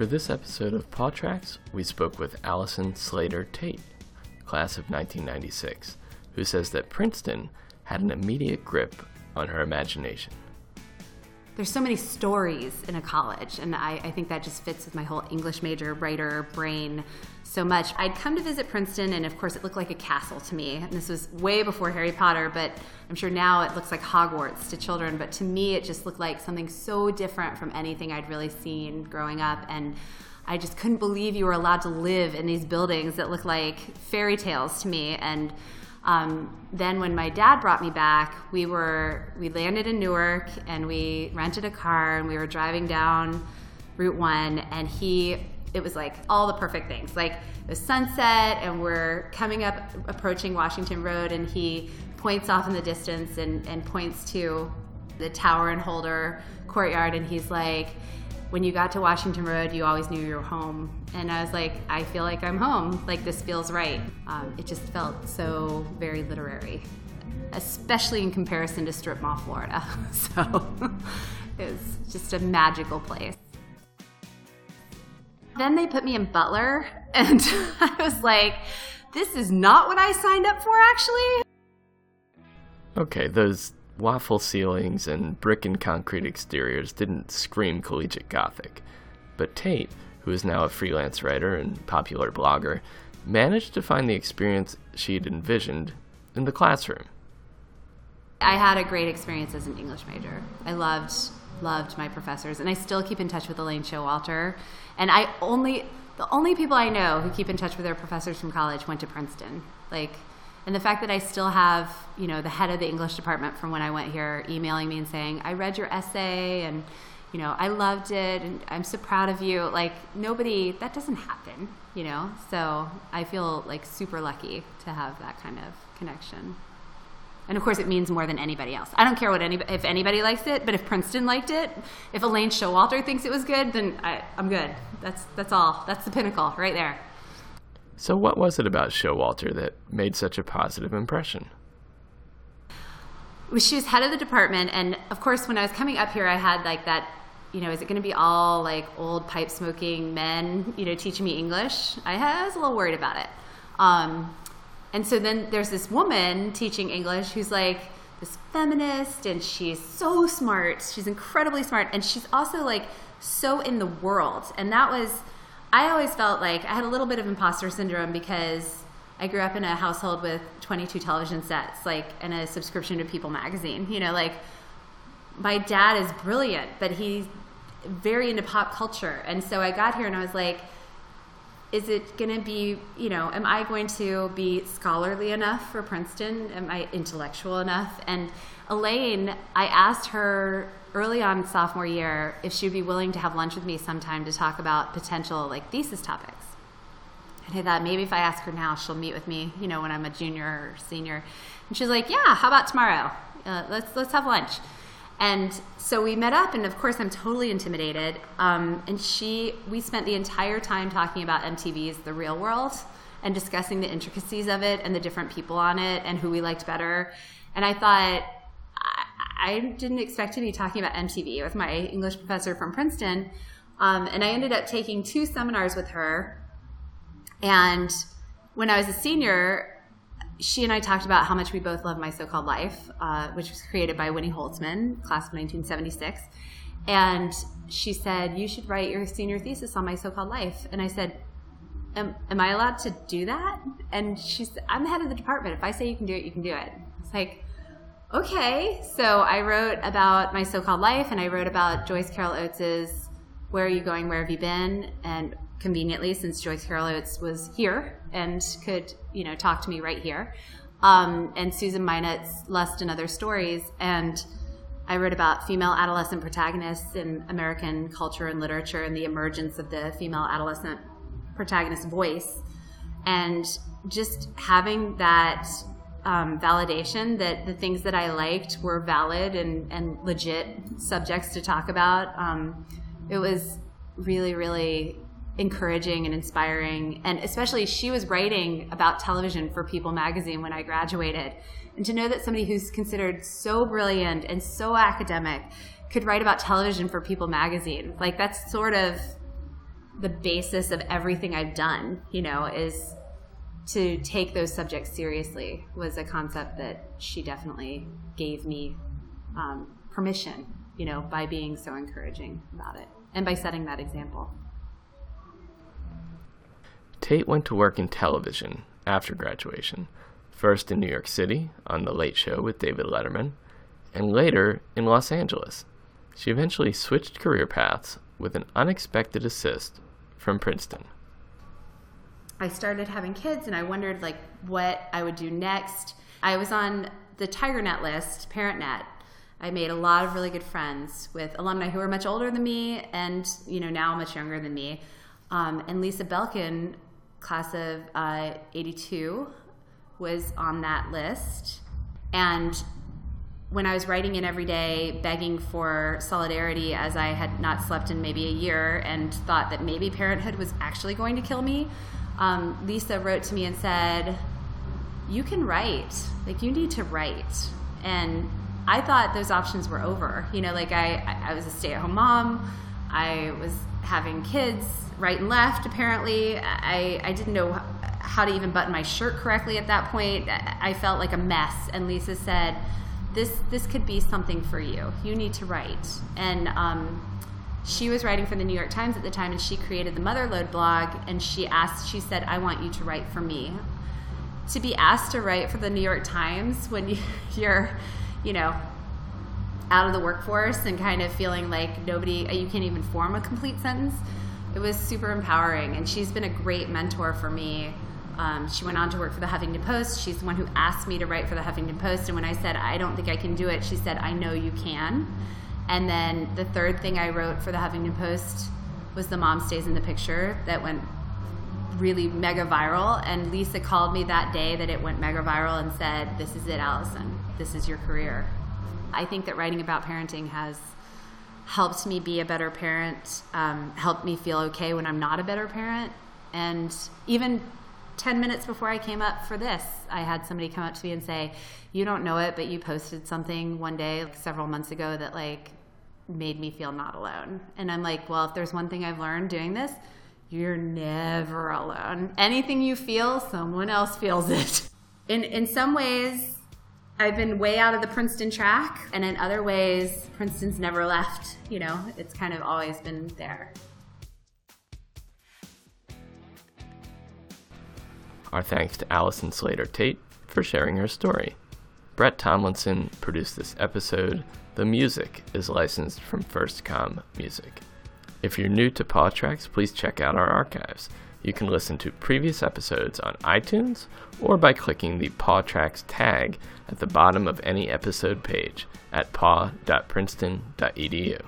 For this episode of Paw Tracks, we spoke with Allison Slater Tate, class of 1996, who says that Princeton had an immediate grip on her imagination. There's so many stories in a college, and I, I think that just fits with my whole English major, writer brain so much. I'd come to visit Princeton, and of course, it looked like a castle to me. And this was way before Harry Potter, but I'm sure now it looks like Hogwarts to children. But to me, it just looked like something so different from anything I'd really seen growing up. And I just couldn't believe you were allowed to live in these buildings that looked like fairy tales to me. And um, then when my dad brought me back, we were we landed in Newark and we rented a car and we were driving down Route One and he it was like all the perfect things. Like the sunset and we're coming up approaching Washington Road and he points off in the distance and, and points to the Tower and Holder courtyard and he's like when you got to Washington Road, you always knew you were home. And I was like, I feel like I'm home. Like, this feels right. Um, it just felt so very literary, especially in comparison to Strip Mall, Florida. So it was just a magical place. Then they put me in Butler, and I was like, this is not what I signed up for, actually. Okay, those waffle ceilings and brick and concrete exteriors didn't scream collegiate Gothic, but Tate, who is now a freelance writer and popular blogger, managed to find the experience she'd envisioned in the classroom. I had a great experience as an English major. I loved loved my professors, and I still keep in touch with Elaine Showalter. And I only the only people I know who keep in touch with their professors from college went to Princeton. Like and the fact that I still have, you know, the head of the English department from when I went here emailing me and saying, I read your essay and, you know, I loved it and I'm so proud of you. Like, nobody, that doesn't happen, you know? So I feel like super lucky to have that kind of connection. And of course, it means more than anybody else. I don't care what any, if anybody likes it, but if Princeton liked it, if Elaine Showalter thinks it was good, then I, I'm good. That's, that's all. That's the pinnacle right there. So, what was it about Showalter that made such a positive impression? She was head of the department, and of course, when I was coming up here, I had like that. You know, is it going to be all like old pipe smoking men? You know, teaching me English? I, I was a little worried about it. Um, and so then there's this woman teaching English who's like this feminist, and she's so smart. She's incredibly smart, and she's also like so in the world. And that was I always felt like I had a little bit of imposter syndrome because I grew up in a household with 22 television sets, like, and a subscription to People magazine. You know, like, my dad is brilliant, but he's very into pop culture. And so I got here and I was like, is it going to be, you know, am I going to be scholarly enough for Princeton? Am I intellectual enough? And Elaine, I asked her early on sophomore year if she would be willing to have lunch with me sometime to talk about potential like thesis topics. And I thought maybe if I ask her now, she'll meet with me, you know, when I'm a junior or senior. And she's like, "Yeah, how about tomorrow? Uh, let's let's have lunch." And so we met up, and of course, I'm totally intimidated. Um, and she, we spent the entire time talking about MTV's The Real World and discussing the intricacies of it and the different people on it and who we liked better. And I thought, I didn't expect to be talking about MTV with my English professor from Princeton. Um, and I ended up taking two seminars with her. And when I was a senior, she and I talked about how much we both love My So Called Life, uh, which was created by Winnie Holzman, class of 1976. And she said, You should write your senior thesis on My So Called Life. And I said, am, am I allowed to do that? And she said, I'm the head of the department. If I say you can do it, you can do it. It's like, okay. So I wrote about my so-called life, and I wrote about Joyce Carol Oates's "Where Are You Going? Where Have You Been?" and conveniently, since Joyce Carol Oates was here and could you know talk to me right here, um, and Susan Minot's "Lust and Other Stories," and I wrote about female adolescent protagonists in American culture and literature and the emergence of the female adolescent protagonist voice. And just having that um, validation that the things that I liked were valid and, and legit subjects to talk about. Um, it was really, really encouraging and inspiring. And especially, she was writing about television for People magazine when I graduated. And to know that somebody who's considered so brilliant and so academic could write about television for People magazine, like that's sort of the basis of everything I've done, you know, is to take those subjects seriously was a concept that she definitely gave me um, permission, you know, by being so encouraging about it and by setting that example. Tate went to work in television after graduation, first in New York City on The Late Show with David Letterman, and later in Los Angeles. She eventually switched career paths with an unexpected assist from Princeton. I started having kids and I wondered like what I would do next. I was on the TigerNet list, ParentNet. I made a lot of really good friends with alumni who are much older than me and you know now much younger than me. Um, and Lisa Belkin, class of uh, 82, was on that list. And when I was writing in every day, begging for solidarity as I had not slept in maybe a year and thought that maybe parenthood was actually going to kill me, um, Lisa wrote to me and said, You can write. Like, you need to write. And I thought those options were over. You know, like I, I was a stay at home mom, I was having kids right and left, apparently. I, I didn't know how to even button my shirt correctly at that point. I felt like a mess. And Lisa said, this this could be something for you. You need to write. And um, she was writing for the New York Times at the time, and she created the Motherlode blog. And she asked, she said, "I want you to write for me." To be asked to write for the New York Times when you're, you know, out of the workforce and kind of feeling like nobody, you can't even form a complete sentence. It was super empowering, and she's been a great mentor for me um, she went on to work for the Huffington Post. She's the one who asked me to write for the Huffington Post. And when I said, I don't think I can do it, she said, I know you can. And then the third thing I wrote for the Huffington Post was The Mom Stays in the Picture that went really mega viral. And Lisa called me that day that it went mega viral and said, This is it, Allison. This is your career. I think that writing about parenting has helped me be a better parent, um, helped me feel okay when I'm not a better parent. And even 10 minutes before I came up for this, I had somebody come up to me and say, You don't know it, but you posted something one day, like several months ago, that like made me feel not alone. And I'm like, Well, if there's one thing I've learned doing this, you're never alone. Anything you feel, someone else feels it. In, in some ways, I've been way out of the Princeton track, and in other ways, Princeton's never left. You know, it's kind of always been there. Our thanks to Allison Slater Tate for sharing her story. Brett Tomlinson produced this episode. The music is licensed from First FirstCom Music. If you're new to Paw Tracks, please check out our archives. You can listen to previous episodes on iTunes or by clicking the Paw Tracks tag at the bottom of any episode page at paw.princeton.edu.